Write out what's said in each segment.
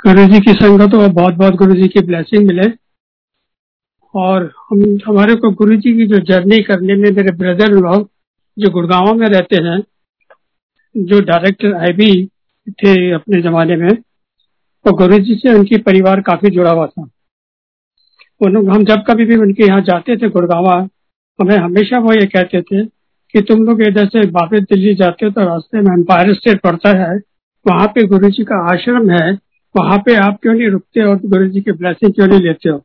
गुरु जी की संगत और बहुत बहुत गुरु जी की ब्लेसिंग मिले। और हम, हमारे को गुरु जी की जो जर्नी करने में मेरे ब्रदर लोग जो गुड़गांव में रहते हैं, जो डायरेक्टर आईबी थे अपने जमाने में तो गुरु जी से उनकी परिवार काफ़ी जुड़ा हुआ था। उन हम जब कभी भी उनके यहाँ जाते थे गुड़गावा, हमें हमेशा वो ये कहते थे कि तुम लोग इधर से वापस दिल्ली जाते हो तो रास्ते में एम्पायर स्टेट पड़ता है, वहाँ पे गुरु जी का आश्रम है वहाँ पे आप क्यों नहीं रुकते और गुरु जी की ब्लेसिंग क्यों नहीं लेते हो?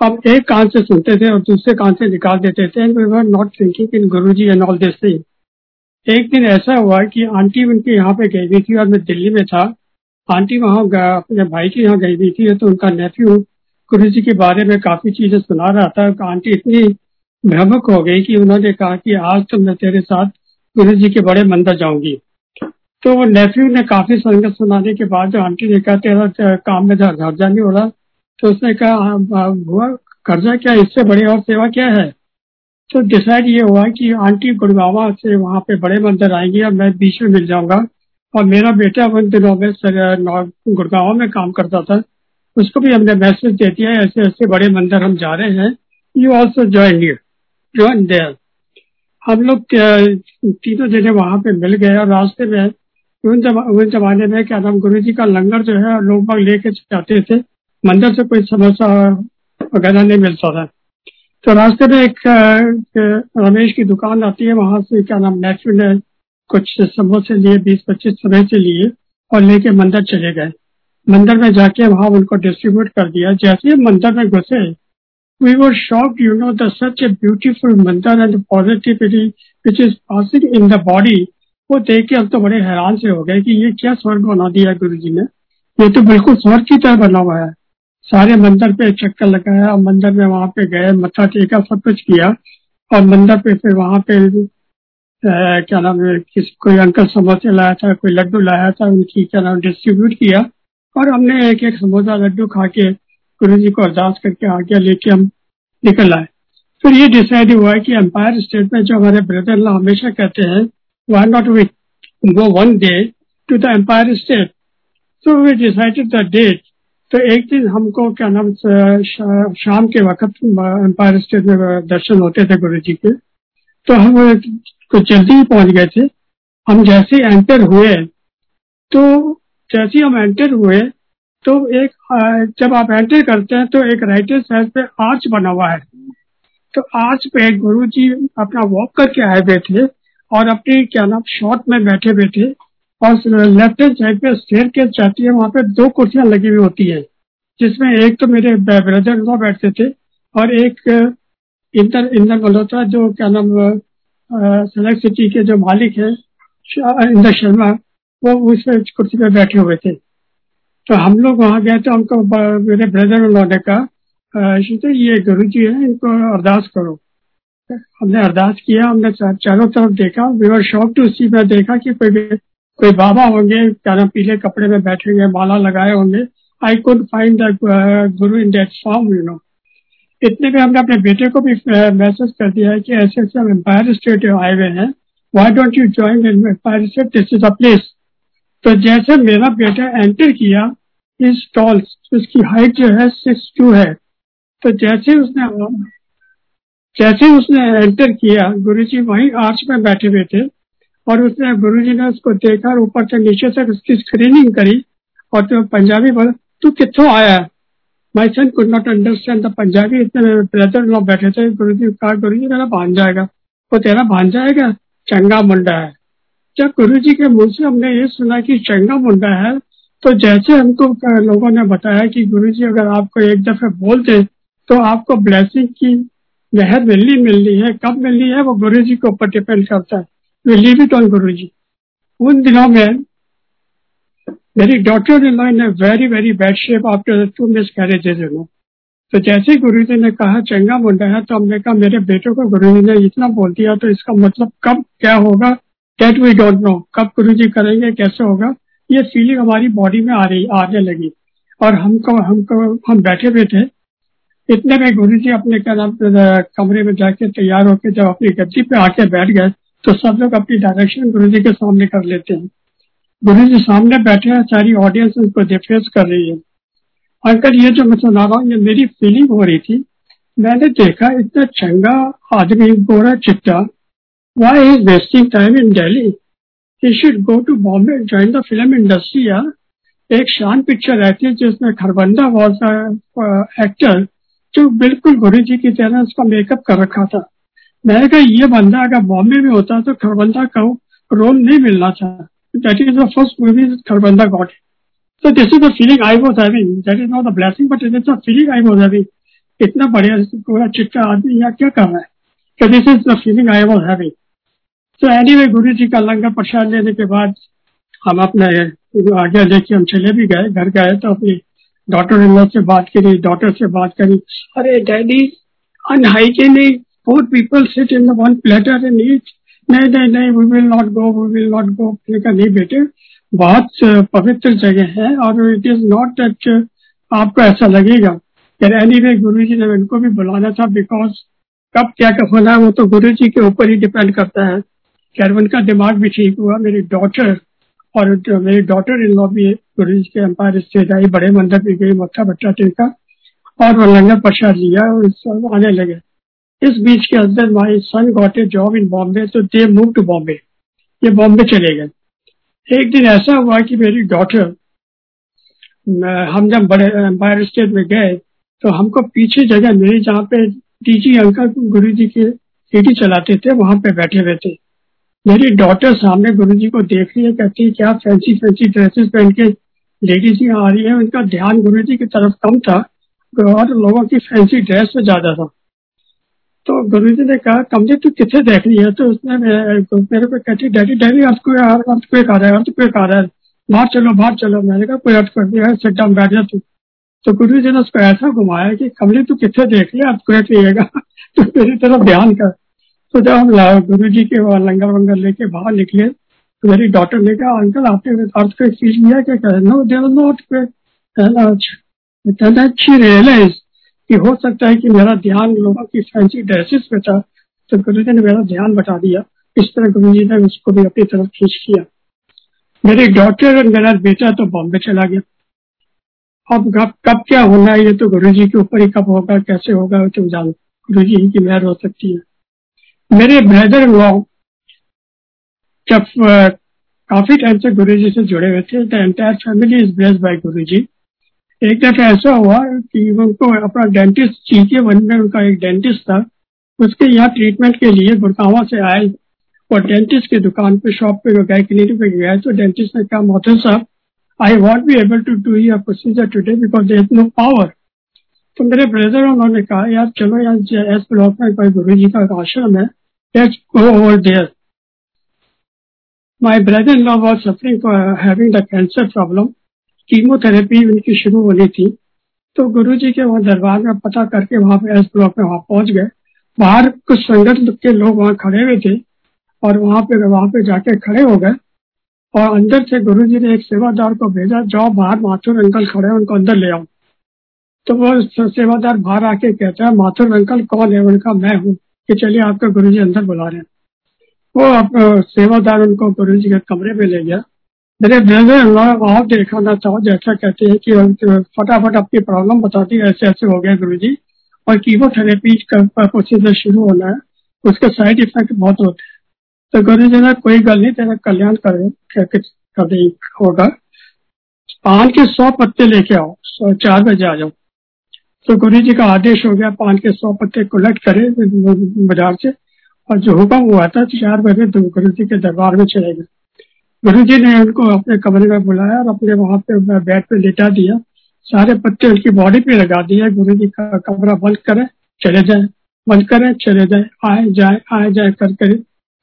अब एक कान से सुनते थे और दूसरे कान से निकाल देते थे and we were not thinking in Guru ji and all this thing एक दिन ऐसा हुआ कि आंटी उनके यहाँ पे गई हुई थी और मैं दिल्ली में था। आंटी वहाँ अपने भाई के यहाँ गई हुई थी तो उनका नेफ्यू गुरु जी के बारे में काफ़ी चीज़ें सुना रहा था। आंटी इतनी भ्रमक हो गई कि उन्होंने कहा कि आज तो मैं तेरे साथ गुरु जी के बड़े मंदिर जाऊँगी। तो वो नेफ्यू ने काफ़ी संगत सुनाने के बाद जो आंटी ने कहा, तेरा काम में नहीं हो रहा तो उसने कहा हुआ, कर्जा क्या इससे बड़ी और सेवा क्या है? तो डिसाइड ये हुआ कि आंटी गुड़गावा से वहाँ पे बड़े मंदिर आएँगी और मैं बीच में मिल जाऊँगा। और मेरा बेटा उन दिनों में गुड़गावा में काम करता था। उसको भी हमने मैसेज दे दिया, ऐसे ऐसे बड़े मंदिर हम जा रहे हैं। You also join you join there हम लोग तीनों जने वहाँ पे मिल गए और रास्ते में उन जमाने में क्या नाम गुरु जी का लंगर जो है, लोग बाग लेके जाते थे। मंदिर से कोई समोसा वगैरह नहीं मिलता था। तो रास्ते में एक रमेश की दुकान आती है, वहाँ से क्या नाम, नेचुरल ने कुछ समोसे लिए बीस पच्चीस समोसे लिए और लेके मंदिर चले गए। मंदिर में जाके वहाँ उनको डिस्ट्रीब्यूट कर दिया। जैसे ही मंदिर में घुसे we were shock you know the such a beautiful mandir and positivity which is passing in the body वो देख के हम तो बड़े हैरान से हो गए कि ये क्या स्वर्ग बना दिया गुरु जी ने। ये तो बिल्कुल स्वर्ग की तरह बना हुआ है। सारे मंदिर पे चक्कर लगाया मंदिर में वहाँ पे गए मत्था टेका सब कुछ किया और मंदिर पे फिर वहाँ पे आ, क्या नाम है किसी कोई अंकल समोसे लाया था कोई लड्डू लाया था उनकी क्या नाम डिस्ट्रीब्यूट किया और हमने एक एक समोसा लड्डू खा के गुरु जी को अरदास करके आगे लेके हम निकल आए। फिर ये डिसाइड हुआ है कि एम्पायर स्टेट में जो हमारे ब्रदर ला हमेशा कहते हैं why not we go one day to the Empire State? So we decided the date. तो एक दिन हमको क्या नाम शाम के वक्त एम्पायर स्टेट में दर्शन होते थे गुरु जी के तो हम कुछ जल्दी ही पहुँच गए थे हम जैसे एंटर हुए तो जैसे हम एंटर हुए तो एक जब आप एंटर करते हैं तो एक राइट साइड पे आर्च बना हुआ है तो आर्च पे गुरु जी अपना वॉक करके आए हुए थे और अपनी, क्या नाम शॉर्ट में बैठे बैठे और लेफ़्ट हैंड साइड पे स्टेयर के जाती है, वहाँ पे दो कुर्सियाँ लगी हुई होती है, जिसमें एक तो मेरे ब्रदर लो बैठते थे और एक इंदर इंदर मल्होत्रा जो, क्या नाम सेलेक्ट सिटी के जो मालिक है, इंदर शर्मा, वो उस कुर्सी पे बैठे हुए थे। तो हम लोग वहाँ गए तो हमको मेरे ब्रदर लो ने कहा ये गुरु जी है, इनको अरदास करो। हमने अरदास किया हमने चारों तरफ़ देखा। वी शॉक टू सी में देखा कि कोई कोई बाबा होंगे क्या पीले कपड़े में बैठे हुए माला लगाए होंगे। I could find Guru in that form you know इतने में हमने अपने बेटे को भी मैसेज uh, कर दिया है कि ऐसे ऐसे हम एम्पायर स्टेट आए हुए हैं। Why don't you join in empire state this is a place तो जैसे मेरा बेटा एंटर किया इस टॉल उसकी हाइट जो है सिक्स टू है। तो जैसे उसने जैसे उसने एंटर किया गुरु जी वही आर्च में बैठे हुए थे और उसने गुरु जी ने उसको देखा ऊपर से नीचे तक उसकी स्क्रीनिंग करी और तो पंजाबी बोला, तू कितों आया my son could not understand the Punjabi इतने ब्रदर लोग बैठे थे गुरु जी कहा गुरु जी मेरा भान जाएगा। वो तेरा भान जाएगा? चंगा मुंडा है। जब गुरु जी के मुँह से हमने ये सुना कि चंगा मुंडा है तो जैसे हमको लोगों ने बताया कि गुरु जी अगर आपको एक दफे बोल दे तो आपको ब्लेसिंग की लहर मिलनी मिलनी है कब मिलनी है वो गुरु जी के ऊपर डिपेंड करता है वी लीव इट गुरु जी उन दिनों में, मेरी doctor in in very very bad shape after two miscarriages no तो जैसे गुरु जी ने कहा, चंगा मुंडा है तो हमने कहा, मेरे बेटे को गुरु जी ने इतना बोल दिया तो इसका मतलब कब क्या होगा? डेट वी डोंट नो कब गुरु जी करेंगे? कैसे होगा? ये फीलिंग हमारी बॉडी में आ रही, आने लगी। और हमको हमको, हम बैठे हुए थे इतने में गुरु जी अपने क्या नाम कमरे में जाके तैयार होकर जब अपनी गद्दी पे आके बैठ गए तो सब लोग अपनी डायरेक्शन गुरु जी के सामने कर लेते हैं। गुरु जी सामने बैठे हैं, सारी ऑडियंस उनको डिफेंस कर रही है। अंकल, ये जो मैं सुना रहा हूँ, ये मेरी फीलिंग हो रही थी। मैंने देखा इतना चंगा आदमी, गोरा चिट्टा। Why is wasting time in Delhi he should go to Bombay join the film industry या एक शान पिक्चर रहती है जिसमें खरबंदा वॉज़ एक्टर जो बिल्कुल गुरु जी की तरह उसका मेकअप कर रखा था मैंने कहा ये बंदा अगर बॉम्बे में होता तो खरबंदा का रोल नहीं मिलना था that is the first movie Kharbanda got So this is the feeling I was having. That is not the blessing, but it is the feeling I was having. इतना बढ़िया पूरा चिट्टा आदमी यहाँ क्या कर रहा है So this is the feeling I was having. So anyway, गुरु जी का लंगर प्रसाद लेने के बाद हम अपने आगे लेके हम चले भी गए घर गए तो अपनी डॉटर इन लॉ से बात करी डॉटर से बात करी। अरे daddy unhygienic four people sit in one platter and eat नहीं नहीं नहीं we will not go we will not go नहीं बेटे, बहुत पवित्र जगह है और इट इज़ नॉट दैट आपको ऐसा लगेगा। एनी वे गुरु जी ने इनको भी बुलाना था बिकॉज़ कब क्या कब होना है, वो तो गुरु जी के ऊपर ही डिपेंड करता है। खैर, उनका दिमाग भी ठीक हुआ, मेरी डॉटर और मेरी डॉटर इन लॉ भी गुरु के एम्पायर स्टेट आई, बड़े मंदिर भी गई मत्था बच्चा टिका और वो लंगर प्रसाद लिया और आने लगे। इस बीच के अंदर my son got a job in Bombay तो दे मूव टू बॉम्बे ये बॉम्बे चले गए। एक दिन ऐसा हुआ कि मेरी डॉटर हम जब बड़े एम्पायर स्टेट में गए तो हमको पीछे जगह मिली जहाँ पे डीजी अंकल गुरु जी के सीटी चलाते थे, वहाँ पे बैठे हुए थे। मेरी डॉटर सामने गुरु जी को देख रही है, कहती है, क्या फैंसी फैंसी ड्रेसेस पहन के लेडीज़ यहाँ आ रही है? उनका ध्यान गुरु जी की तरफ़ कम था, और लोगों की फैंसी ड्रेस में ज़्यादा था। तो गुरु जी ने कहा कमजे तू कितने देख रही है? तो उसने मेरे को कहती डैडी डैडी आपको अर्थक्वेक आ रहा है अर्थक्वेक आ रहा है बाहर चलो बाहर चलो। मैंने कहा, कोई अर्थ कर दिया सेट डाउन बैठ जा तू। तो गुरु जी ने उसको ऐसा घुमाया कि, कमले तू कितने देख लिया अर्थक्वेक लिएगा तो मेरी तरफ़ ध्यान कर। तो जब हम गुरु जी के लंगर वंगर लेके बाहर निकले तो मेरी डॉक्टर ने कहा अंकल आपने अर्थक्वेक फील लिया क्या नो देर नो अर्थक्वेक अच्छी रियलाइज़ कि हो सकता है कि मेरा ध्यान लोगों की फैंसी ड्रेसेस पे था तो गुरु जी ने मेरा ध्यान बता दिया। इस तरह गुरु जी ने उसको भी अपनी तरफ़ खींच किया मेरी डॉक्टर और मेरा बेटा तो बॉम्बे चला गया। अब कब कब क्या होना है, ये तो गुरु जी के ऊपर ही कब होगा, कैसे होगा तुम जानो। गुरु जी की मेहर हो सकती है। मेरे ब्रदर लॉ जब काफ़ी टाइम से गुरु जी से जुड़े हुए थे the entire family is blessed by Guru ji एक दफ़ा ऐसा हुआ कि उनको अपना डेंटिस्ट चीके वन में उनका एक डेंटिस्ट था। उसके यहाँ ट्रीटमेंट के लिए गुड़गावा से आए और डेंटिस्ट की दुकान पे शॉप पे गए क्लिनिक पे गए। तो डेंटिस्ट ने कहा मोहतर साहब I won't be able to do your procedure today because they no power तो मेरे ब्रदर उन्होंने कहा, यार, चलो यार एस ब्लॉक में गुरु जी का आश्रम है। Over there my brother in law was suffering for having the cancer problem chemotherapy उनकी शुरू होनी थी। तो गुरु जी के वहाँ दरबार में पता करके वहाँ पे एस ब्लॉक में वहाँ पहुँच गए। बाहर कुछ संगठन के लोग वहाँ खड़े हुए थे और वहाँ पे वहाँ पे जाके खड़े हो गए। और अंदर से गुरु जी ने एक सेवादार को भेजा, जाओ बाहर, माथुर अंकल खड़े हैं, उनको अंदर ले आओ। तो वो सेवादार बाहर आके कहता है, माथुर अंकल कौन है? उनका मैं हूँ। कि चलिए आपका गुरु जी अंदर बुला रहे हैं। वो सेवादार उनको गुरु जी के कमरे में ले गया। मेरे ब्रदर आप देखना चाहो जैसा कहते हैं कि फटाफट अपनी प्रॉब्लम बताती है, ऐसे ऐसे हो गया गुरु जी और कीमोथेरेपी का प्रोसीजर शुरू होना है। उसके साइड इफ़ेक्ट बहुत होते हैं। तो गुरु जी ने, कोई गल नहीं, तेरा कल्याण करे, कर होगा। पान के सौ पत्ते लेके आओ चार बजे आ जाओ। तो गुरु जी का आदेश हो गया, पान के सौ पत्ते कलेक्ट करे बाज़ार से, और जो हुक्म हुआ था चार बजे तो गुरु जी के दरबार में चले गए। गुरु जी ने उनको अपने कमरे में बुलाया और अपने वहाँ पे बेड पे लेटा दिया। सारे पत्ते उनकी बॉडी पे लगा दिए। गुरु जी का कमरा बंद करे, चले जाए। बंद करे, चले जाए। आए जाए आए, जाए, कर कर,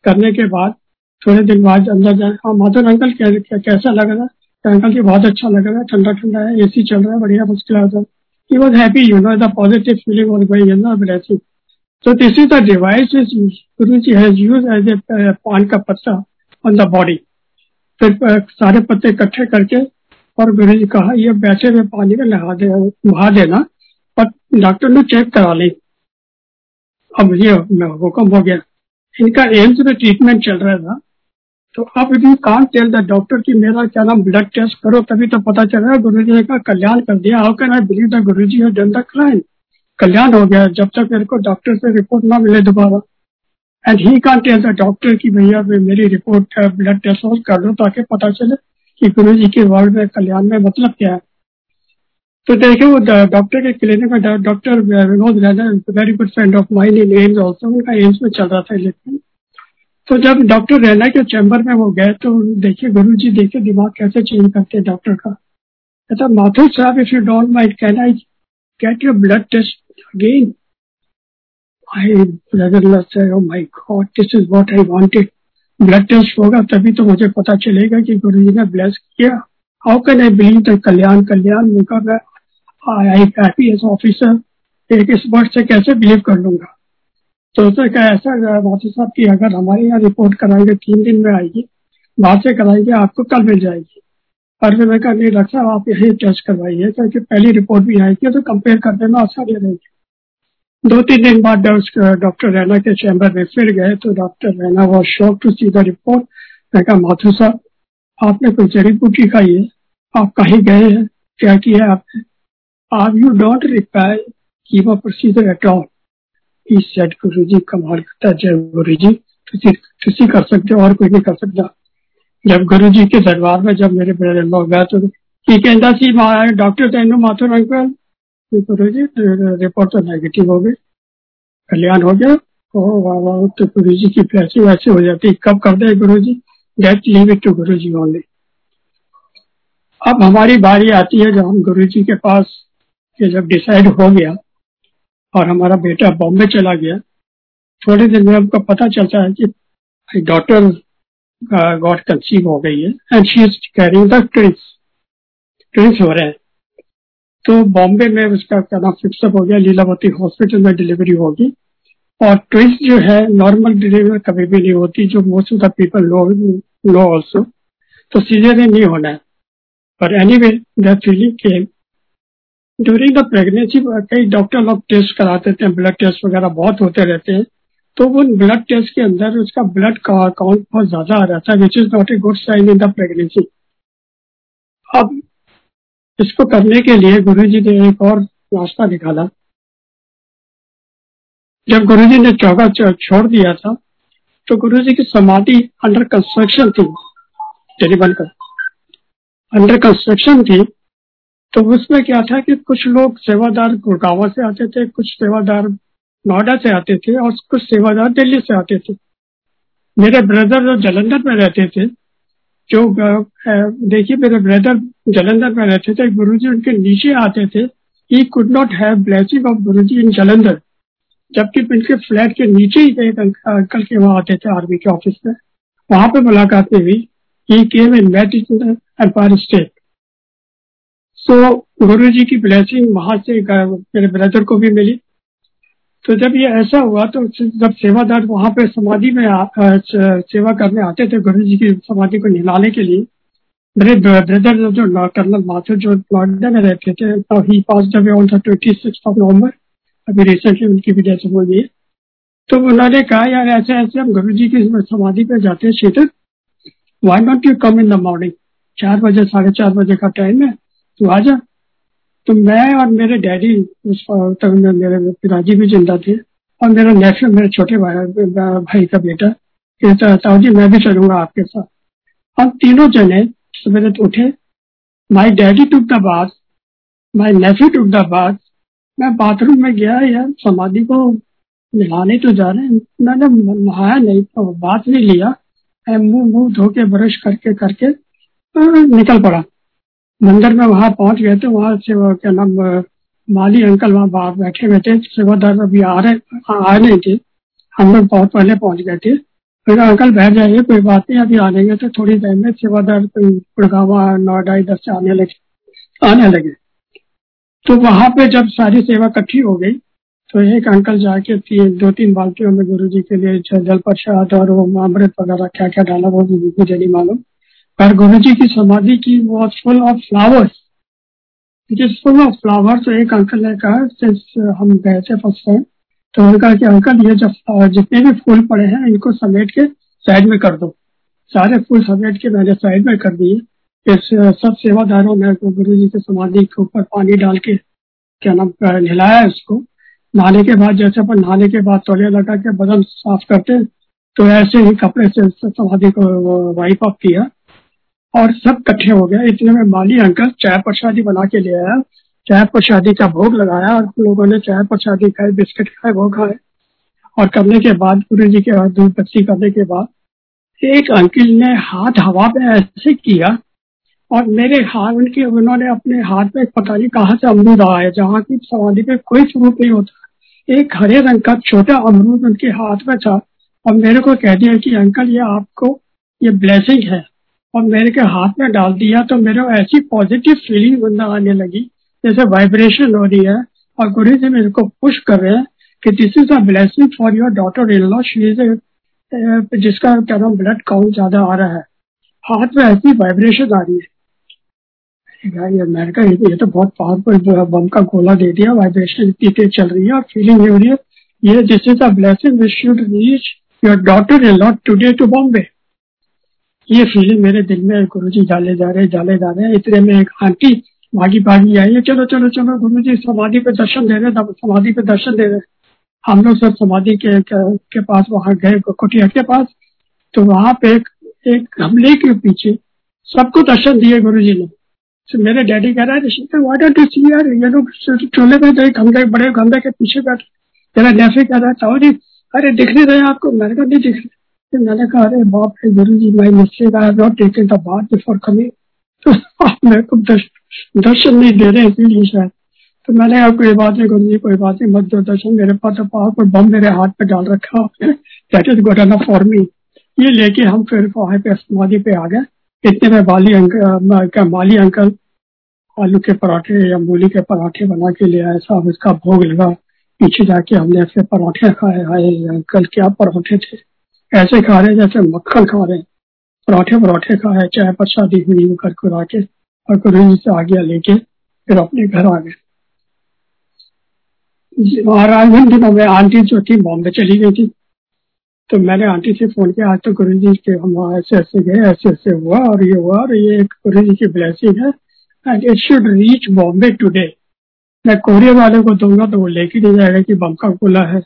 करने के बाद थोड़े दिन बाद अंदर जाए। हाँ माधुर अंकल कैसा लग रहा है? अंकल जी, बहुत अच्छा लग रहा है। ठंडा ठंडा है, एसी चल रहा है, बढ़िया फ़र्स्ट क्लास है। He was happy you know the positive feeling was going in the blessing so this is the device which Guruji has used as a uh, pan ka patta on the body फिर सारे पत्ते इकट्ठे करके और गुरु जी कहा ये बैठे हुए पानी में नहा दे नहा देना और डॉक्टर ने चेक करा ली अब ये हुक्म हो गया इनका एम्स में ट्रीटमेंट चल रहा था तो अब you can't tell the, doctor कि, मेरा क्या नाम ब्लड टेस्ट करो, तभी तो पता चलेगा गुरु जी ने कहा, कल्याण कर दिया how can I believe the Guru ji done the crime कल्याण हो गया, जब तक मेरे को डॉक्टर से रिपोर्ट ना मिले दोबारा। And he can't tell the doctor की भैया मेरी रिपोर्ट ब्लड टेस्ट और कर दो ताकि पता चले कि गुरु जी के वर्ल्ड में, कल्याण में मतलब क्या है। तो देखिए, वो डॉक्टर के क्लिनिक में doctor Vinod very good friend of mine in AIIMS also उनका एम्स में चल रहा था, इलेक्शन। तो जब डॉक्टर रैना के चैम्बर में वो गए तो देखिए गुरु जी देखिए दिमाग कैसे चेंज करते डॉक्टर का। कहता, माथुर साहब if you don't mind can I get your blood test again I brother oh my god this is what I wanted blood test होगा, तभी तो मुझे पता चलेगा कि गुरु जी ने ब्लेस किया। How can I believe the kalyan kalyan? मैं आई हैप्पी एस ऑफिसर एक इस वर्ड से कैसे बिलीव कर लूँगा? तो उसने कहा, ऐसा वासी साहब, की अगर हमारे यहाँ रिपोर्ट कराएँगे तीन दिन में आएगी बाहर से कराएँगे आपको कल मिल जाएगी। पर फिर मैं कहा, नहीं, डॉक्टर साहब, आप यही टेस्ट करवाइए, क्योंकि पहली रिपोर्ट भी आएगी तो कंपेयर करने में आसानी रहेगी दो तीन दिन बाद डॉक्टर रैना के चैम्बर में फिर गए तो doctor Raina was shock to see the report मैं कहा माथुर साहब, आपने कोई जड़ी बूटी खाई है? आप कहीं गए हैं? क्या किया है आपने? आप you don't require chemo procedure at all he said Guru ji कमाल करता जय गुरु जी, किसी कर सकते और कोई नहीं कर सकता। जब गुरु जी के दरबार में जब मेरे ब्रदर लोग गए तो ये कहता सी डॉक्टर तेनो माथुर अंकल गुरु जी रिपोर्ट तो नेगेटिव हो गई कल्याण हो गया ओ वाह वाह तो गुरु जी की प्लेसिंग वैसे हो जाती, कब कर दे Guru ji? Get leave it to Guru ji only अब हमारी बारी आती है, जब हम गुरु जी के पास ये जब डिसाइड हो गया और हमारा बेटा बॉम्बे चला गया। थोड़े दिन में हमको पता चलता है कि डॉटर गॉड कंसीव हो गई है and she is carrying the twins twins हो रहे हैं। तो बॉम्बे में उसका क्या नाम फिक्सअप हो गया, लीलावती हॉस्पिटल में डिलीवरी होगी। और ट्विंस जो है नॉर्मल डिलीवरी कभी भी नहीं होती, जो most of the people no no also तो सीजर नहीं होना है। पर anyway that feeling came during the pregnancy कई डॉक्टर लोग टेस्ट कराते थे ब्लड टेस्ट वगैरह बहुत होते रहते हैं। तो वो ब्लड टेस्ट के अंदर उसका ब्लड का काउंट बहुत ज़्यादा आ रहा था which is not a good sign in the pregnancy अब इसको करने के लिए गुरु जी ने एक और रास्ता निकाला। जब गुरु जी ने चौका छोड़ दिया था तो गुरु जी की समाधि अंडर कंस्ट्रक्शन थी तेरी बनकर अंडर कंस्ट्रक्शन थी तो उसमें क्या था कि कुछ लोग सेवादार गुड़गावा से आते थे, कुछ सेवादार नोएडा से आते थे और कुछ सेवादार दिल्ली से आते थे। मेरे ब्रदर जो जलंधर में रहते थे, जो देखिए मेरे ब्रदर जलंधर में रहते थे गुरु जी उनके नीचे आते थे। He could not have blessing of Guru ji in Jalandhar, जबकि उनके फ्लैट के नीचे ही एक अंकल के वहाँ आते थे आर्मी के ऑफ़िस में। वहाँ पे मुलाकात हुई। ही केम इन empire state so Guru ji की ब्लेसिंग वहाँ से मेरे ब्रदर को भी मिली। तो जब ये ऐसा हुआ तो जब सेवादार वहाँ पे समाधि में सेवा करने आते थे गुरु जी की समाधि को निलाने के लिए, मेरे ब्रदर जो कर्नल माथुर जो नोएडा में रहते थे ही पास जब ट्वेंटी सिक्स ऑफ़ नवंबर अभी रिसेंटली उनकी भी डेथ हो। गई तो उन्होंने कहा, यार, ऐसे ऐसे हम गुरु जी की समाधि पे जाते हैं Sheetal why not you come in the morning चार बजे, साढ़े चार बजे का टाइम है। तू आ जा। तो मैं और मेरे डैडी उस वक्त मेरे पिताजी भी ज़िंदा थे और मेरा नेफ्यू मेरे छोटे भाई भाई का बेटा कहता ताऊ जी, मैं भी चलूँगा आपके साथ। हम तीनों जने सवेरे उठे। My daddy took the bath my nephew took the bath मैं बाथरूम में गया यार समाधि को नहाने तो जा रहे हैं। मैंने नहाया नहीं तो बात नहीं लिया। मुँह मुँह धो के, ब्रश करके करके निकल पड़ा। मंदिर में वहाँ पहुँच गए थे, वहाँ से वो क्या नाम, माली अंकल वहाँ बैठे हुए थे सेवादार अभी आ रहे, आ नहीं थे। हम लोग बहुत पहले पहुँच गए थे। फिर अंकल बैठ जाइए, कोई बात नहीं, अभी आ जाएँगे तो थोड़ी देर में सेवादार गुड़गावा नोएडा इधर से आने लगे आने लगे। तो वहाँ पे जब सारी सेवा इकट्ठी हो गई तो एक अंकल जाके तीन दो तीन बाल्टियों में गुरु जी के लिए जल प्रसाद और वो अमृत वगैरह क्या क्या डाला, वो मुझे नहीं मालूम। पर गुरु जी की समाधि की was full of flowers is full of flowers तो एक अंकल ने कहा हम गए थे फ़र्स्ट टाइम तो उन्होंने कहा कि अंकल ये जब जितने भी फूल पड़े हैं, इनको समेट के साइड में कर दो। सारे फूल समेट के मैंने साइड में कर दिए। इस सब सेवादारों ने गुरु जी के समाधि के ऊपर पानी डाल के, क्या नाम नहलाया उसको नहाने के बाद, जैसे अपन नहाने के बाद तौलिया लगा के बदन साफ़ करते तो ऐसे ही कपड़े से समाधि को वाइप अप किया। और सब इकट्ठे हो गया इतने में माली अंकल चाय प्रसादी बना के ले आया। चाय प्रसादी का भोग लगाया और लोगों ने चाय प्रसादी खाए बिस्किट खाए, वो खाए। और करने के बाद गुरु जी के दूध बच्ची करने के बाद, एक अंकिल ने हाथ हवा पे ऐसे किया और मेरे हाथ, उनके, उन्होंने अपने हाथ में पता नहीं कहाँ से अमरूद आया, जहाँ की समाधि पे कोई स्वरूप नहीं होता। एक हरे रंग का छोटा अमरूद उनके हाथ में था और मेरे को कह दिया कि, अंकल, ये आपको, ये ब्लेसिंग है। और मेरे के हाथ में डाल दिया तो मेरे को ऐसी पॉजिटिव फीलिंग बंदा आने लगी, जैसे वाइब्रेशन हो रही है और गुरु जी मेरे को पुश कर रहे हैं कि this is a blessing for your daughter in law she is जिसका क्या नाम ब्लड काउंट ज़्यादा आ रहा है। हाथ में ऐसी वाइब्रेशन आ रही है। ये कहा, ये तो बहुत पावरफुल बम का गोला दे दिया वाइब्रेशन इतनी तेज चल रही है और फीलिंग हो रही है। ये this is a blessing which should reach your daughter in law today to Bombay ये फीलिंग मेरे दिल में गुरु जी डाले जा रहे डाले जा रहे हैं। इतने में एक आंटी भागी भागी आई है चलो चलो चलो गुरु जी समाधि पे दर्शन दे रहे समाधि पे दर्शन दे रहे हम लोग सब समाधि के, के पास वहाँ गए कुटिया के पास। तो वहाँ पे एक, एक गमले के पीछे सबको दर्शन दिए गुरु जी ने। तो मेरे डैडी कह रहा है वाट आर यार ये लोग चोले में गए गमले बड़े गमले के पीछे बैठ। मेरा नेफे कह रहा था जी अरे दिख नहीं रहे आपको? मैंने कहा नहीं दिख रहे। तो मैंने कहा, अरे बाप रे Guru ji my mistake I have not taken the bath before coming तो आप मेरे को दर्शन नहीं दे रहे इसीलिए शायद। तो मैंने कहा, कोई बात नहीं गुरु जी कोई बात नहीं, मत दो दर्शन, मेरे पास तो पावर बम मेरे हाथ पे डाल रखा आपने। That is good enough for me ये लेके हम फिर वहाँ पे समाधि पे आ गए। इतने में बाली अंकल माली अंकल आलू के पराठे या मूली के पराठे बना के ले आए, साहब, इसका भोग लगा। पीछे जाके हमने ऐसे पराठे खाए आए अंकल, क्या पराठे थे। ऐसे खा रहे जैसे मक्खन खा रहे पराठे पराठे खाए चाय प्रसादी हुई कर करा के और गुरु से आ गया लेके फिर अपने घर आ गए। महाराज उन दिनों में आंटी जो थी, बॉम्बे चली गई थी। तो मैंने आंटी से फ़ोन किया, आज तो गुरु जी के हम ऐसे ऐसे गए, ऐसे ऐसे हुआ और ये हुआ और ये एक गुरु जी की ब्लेसिंग है। And it should reach Bombay today मैं कोरियर वाले को दूँगा तो वो लेके नहीं जाएगा कि बम का गोला है।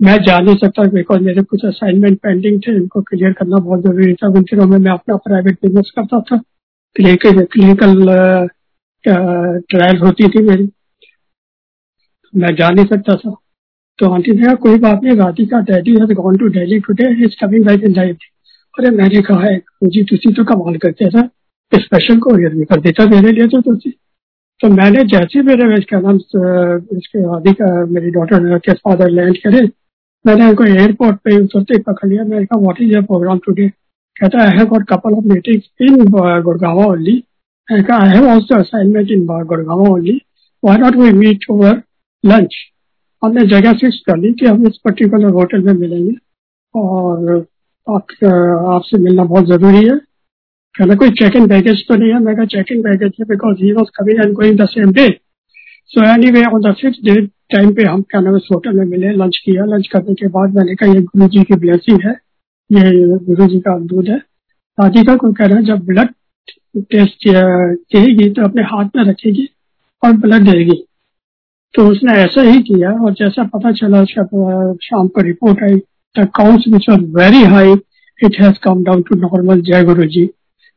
मैं जा नहीं सकता बिकॉज़ मेरे कुछ असाइनमेंट पेंडिंग थे, इनको क्लियर करना बहुत ज़रूरी था। उन दिनों में मैं अपना प्राइवेट बिज़नेस करता था। क्लिनिकल क्लिनिकल ट्रायल होती थी मेरी। मैं जा नहीं सकता था। तो आंटी ने कहा, कोई बात नहीं, Radhika daddy has gone to Delhi today is coming back in life अरे मैंने कहा है जी, तुसी तो कमाल करते था स्पेशल कोरियर भी कर देता मेरे लिए तो तुसी। तो मैंने जैसे मेरे, इसका नाम इसके राधिका मेरी डॉटर के फादर लैंड करे मैंने उनको एयरपोर्ट पे उतरते पकड़ लिया। मैंने कहा what is your program today कहता I have got couple of meetings in Gurgaon only मैंने कहा I have also assignment in Gurgaon only why not we meet over lunch हमने जगह फिक्स कर ली कि हम इस पर्टिकुलर होटल में मिलेंगे। और आपसे मिलना बहुत ज़रूरी है। कहना, कोई चेक इन बैगेज तो नहीं है? मैं चेक इन बैगेज है because he was coming and going the same day so anyway on the fix day time पे हम क्या नाम होटल में मिले लंच किया। लंच करने के बाद मैंने कहा, ये गुरु जी की ब्लेसिंग है। ये गुरु जी का दूध है। राधिका को कह रहे हैं, जब ब्लड टेस्ट देगी तो अपने हाथ में रखेगी और ब्लड देगी। तो उसने ऐसा ही किया और जैसा पता चला शाम को report I. The counts which are very high it has come down to normal Jai Guru ji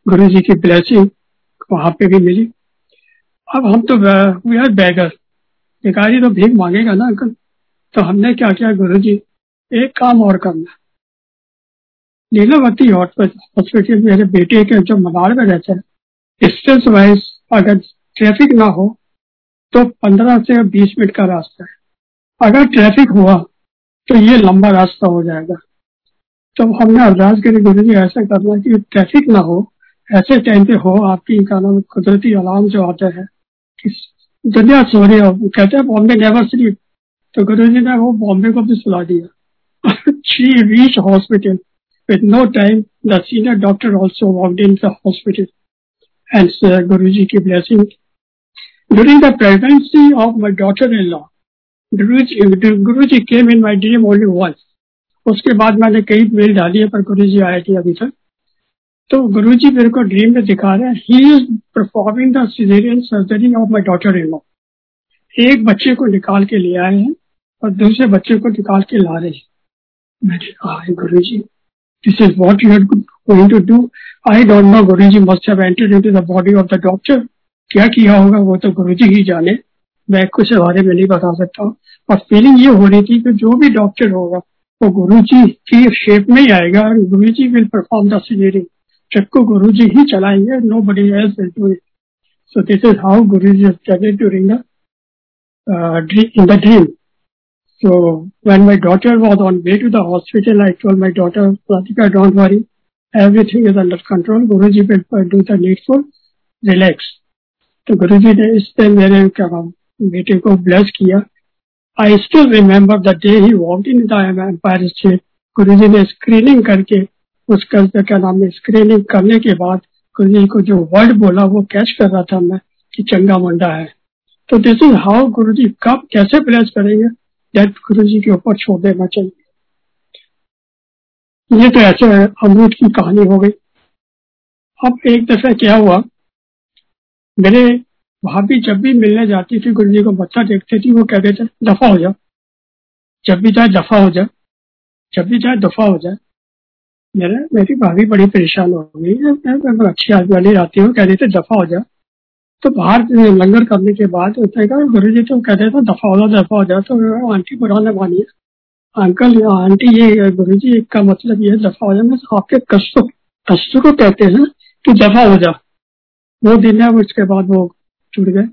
गुरु जी की ब्लेसिंग वहाँ पे भी मिली। अब हम तो वी आर बैगर भिखारी तो भीख मांगेगा ना, अंकल? तो हमने क्या किया गुरु जी एक काम और करना। लीलावती हॉस्पिटल मेरे बेटे के जो मनार में रहते हैं डिस्टेंस वाइज अगर ट्रैफ़िक ना हो तो 15 से 20 मिनट का रास्ता है। अगर ट्रैफ़िक हुआ तो ये लंबा रास्ता हो जाएगा। तो हमने अरदास करी गुरु जी ऐसा करना कि ट्रैफ़िक ना हो, ऐसे टाइम पे हो, आपकी कुदरती अलार्म जो आता है किस सो रहे हो कहते हैं, बॉम्बे नेवर स्लीप तो गुरु जी ने वो बॉम्बे को भी सुला दिया। She reach hospital with no time the senior doctor also walk in the hospital and Guru ji की blessing during the pregnancy of my daughter in law Guru ji came in my dream only walls उसके बाद मैंने कई mail डाली है, पर गुरु जी आए थे अभी तक। तो गुरु जी मेरे को ड्रीम में दिखा रहे हैं। He is performing the surgery of my daughter in law एक बच्चे को निकाल के ले आए हैं और दूसरे बच्चे को निकाल के ला रहे हैं। मैंने कहा Guru ji this is what you going to do I don't know Guru ji must have entered into the body of the doctor क्या किया होगा वो तो गुरु जी ही जाने। मैं कुछ बारे में नहीं बता सकता और फीलिंग ये हो रही थी कि जो भी डॉक्टर होगा, वो गुरु जी की शेप में ही आएगा और Guru ji will perform the surgery truck Guru ji ही चलाएँगे। Nobody else L to it so this is how Guru ji चले during in the dream so when my daughter was on way to the hospital I told my daughter Platika don't worry everything is under control Guru ji do the need for relax तो गुरु जी ने इस पर मेरे बेटे को bless किया I still remember the day he walk in their state Guru ji ने screening करके उसका क्या नाम है? स्क्रीनिंग करने के बाद गुरु जी को जो वर्ड बोला, वो कैच कर रहा था मैं कि चंगा मुंडा है। तो this is how Guru ji कब, कैसे ब्लेस करेंगे? डेट गुरु जी के ऊपर छोड़ देना चाहिए ये तो ऐसे अमरूद की कहानी हो गई। अब एक दफ़ा क्या हुआ? मेरे भाभी जब भी मिलने जाती थी गुरु जी को बच्चा देखती थी, वो कहते थे, दफ़ा हो जाओ जब भी जाए दफ़ा हो जाए जब भी जाए दफ़ा हो जाए मेरे मेरी भाभी बड़ी परेशान हो गई। अच्छी आदमी वाली आती हूँ, कहते थे दफ़ा हो जाए तो बाहर लंगर करने के बाद उसने कहा, गुरु जी तो कहते थे दफ़ा हो जाओ, दफ़ा हो जाए तो आंटी पुराने मानिए। अंकल आंटी, ये गुरु जी का मतलब ये दफ़ा हो जाए आपके कष्ट कष्ट को कहते हैं कि दफ़ा हो जा वो दिन है उसके बाद वो छूट गए।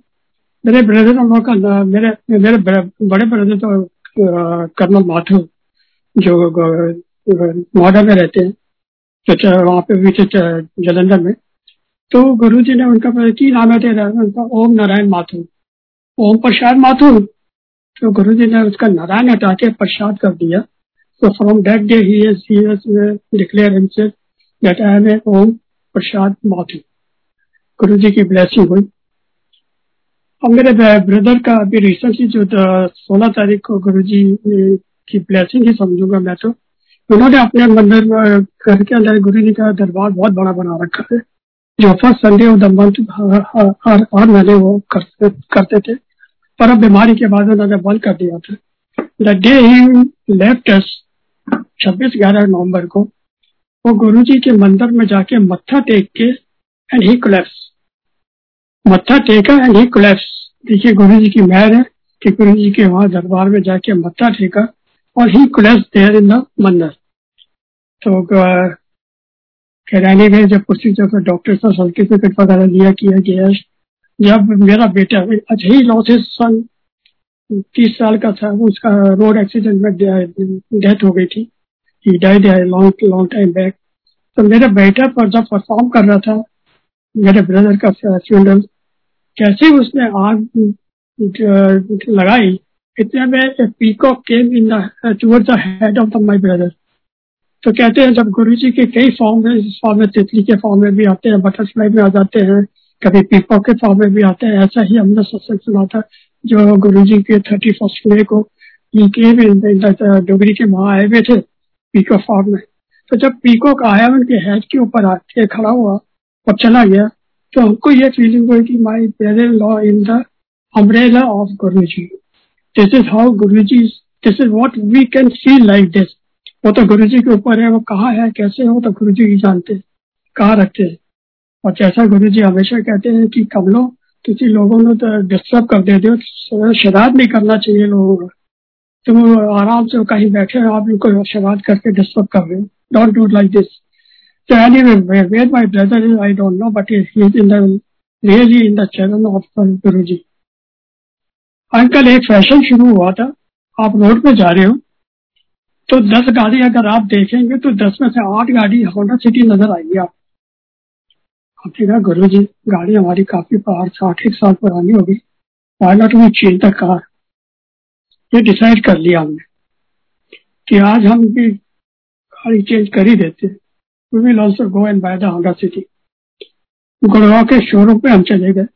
मेरे ब्रदर हम का मेरे मेरे बड़े ब्रदर तो कर्नल माथुर, जो नोएडा में रहते हैं तो वहाँ पे भी जलंधर में। तो गुरु जी ने उनका की नाम है तेरा उनका ओम नारायण माथुर। ओम प्रसाद माथुर। तो गुरु जी ने उसका नारायण हटा के प्रसाद कर दिया। तो from that day he declare that I am Om Prasad Mathur. Guru ji की ब्लेसिंग हुई। और मेरे ब्रदर का अभी रिसेंटली जो सोलह तारीख को गुरु जी की ब्लेसिंग ही समझूँगा मैं तो। उन्होंने अपने मंदिर घर के अंदर गुरु जी का दरबार बहुत बड़ा बना रखा है जो फ़र्स्ट संडे ऑफ़ द हर महीने वो करते, करते थे। पर अब बीमारी के बाद उन्होंने बंद कर दिया था। द डे ही लेफ़्ट छब्बीस ग्यारह नवंबर को वो गुरु जी के मंदिर में जाके मत्था टेक के एंड ही कोलेप्स मत्था टेका एंड ही कोलेप्स देखिए गुरु जी की मेहर है कि गुरु जी के वहाँ दरबार में जाके मत्था टेका। और ही देयर इन द मंदिर तो कहने गए जब प्रोसीजर पर डॉक्टर से सर्टिफिकेट वगैरह लिया किया गया जब मेरा बेटा अच्छा ही लॉसेस सन तीस साल का था, उसका रोड एक्सीडेंट में डेथ हो गई थी। He died long long time back तो मेरा बेटा पर जब परफॉर्म कर रहा था, मेरे ब्रदर का फ्यूनरल कैसे उसने आग लगाई? इतने में peacock came in toward the head of my brother तो कहते हैं जब गुरु जी के कई फॉर्म में इस फॉर्म में तितली के फॉर्म में भी आते हैं बटरफ्लाई में आ जाते हैं, कभी पीकॉक के फॉर्म में भी आते हैं, ऐसा ही हमने सत्संग सुना था, जो गुरु जी के थर्टी फ़र्स्ट मे को डोगरी के वहाँ आए हुए थे पीकॉक फॉर्म में। तो जब पीकॉक आया, उनके हेड के ऊपर आके खड़ा हुआ, और चला गया तो हमको ये फीलिंग हुई कि my brother law in the umbrella of Guru ji. This is how Guru ji this is what we can feel like this वो तो गुरु जी के ऊपर है वो कहाँ है कैसे हो तो गुरु जी ही जानते कहाँ रखते हैं। और जैसा गुरु जी हमेशा कहते हैं कि कब लो किसी लोगों ने तो डिस्टर्ब कर देते हो शराब नहीं करना चाहिए लोगों को। तुम आराम से कहीं बैठे हो आप उनको शराब करके डिस्टर्ब कर रहे हो। Don't do like this So anyway, where, where my brother is, I don't know, but he is in the really in the channel of Guruji. Uncle, एक फ़ैशन शुरू हुआ था। आप रोड पे जा रहे हो। तो दस गाड़ी अगर आप देखेंगे तो दस में से आठ गाड़ी होंडा सिटी नज़र आएगी आप। आपने गुरु जी गाड़ी हमारी काफ़ी बाहर साठ एक साल पुरानी होगी why not we change the car. ये डिसाइड कर लिया हमने कि आज हम भी गाड़ी चेंज कर ही देते। We will also go and buy the Honda City. Gurgaon के शोरूम पे हम चले गए।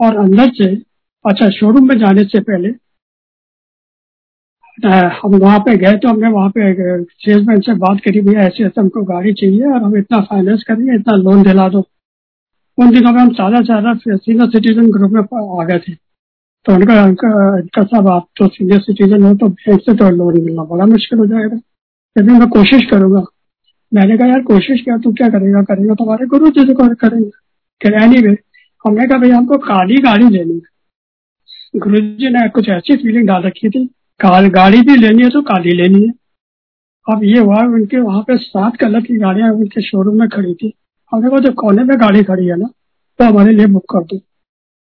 और अंदर से अच्छा शोरूम में जाने से पहले हम वहाँ पे गए तो हमने वहाँ पे सेल्समैन से बात करी, भैया, ऐसे ऐसे हमको गाड़ी चाहिए और हम इतना फाइनेंस करेंगे, इतना लोन दिला दो। उन दिनों में हम सादा सादा सीनियर सिटीजन ग्रुप में आ गए थे। तो उनका उनका साहब, आप तो सीनियर सिटीजन हो तो बैंक से तो लोन मिलना बड़ा मुश्किल हो जाएगा। लेकिन मैं कोशिश करूँगा। मैंने कहा, यार, कोशिश किया, तू क्या करेगा करेगा तुम्हारे गुरु जी से करेंगे। एनी वे हमने कहा, भैया, हमको काली गाड़ी लेनी है। गुरु जी ने कुछ ऐसी फीलिंग डाल रखी थी। काल गाड़ी भी लेनी है तो काली लेनी है। अब ये हुआ, उनके वहाँ पे सात कलर की गाड़ियाँ उनके शोरूम में खड़ी थी। हमने कहा जो कोने में गाड़ी खड़ी है ना तो हमारे लिए बुक कर दो।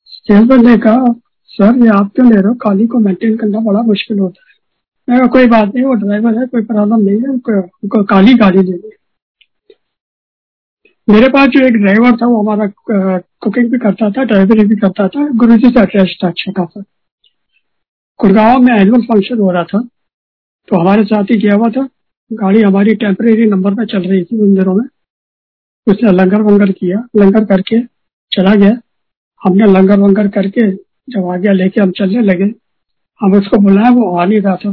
सेल्समैन ने कहा सर, ये आप क्यों ले रहे हो? काली को मेंटेन करना बड़ा मुश्किल होता है। मैं कोई बात नहीं, वो ड्राइवर है, कोई प्रॉब्लम नहीं है, उनको काली गाड़ी लेनी मेरे पास जो एक ड्राइवर था, वो हमारा कुकिंग भी करता था ड्राइवरी भी करता था। गुरु जी से अटैच था अच्छा खासा। गुड़गांव में एनुअल फ़ंक्शन हो रहा था तो हमारे साथ ही गया हुआ था। गाड़ी हमारी टेम्परेरी नंबर पे चल रही थी उन दिनों में। उसने लंगर वंगर किया, लंगर करके चला गया। हमने लंगर वंगर करके जब आ गया लेके हम चलने लगे, हम उसको बुलाया, वो आ नहीं रहा था।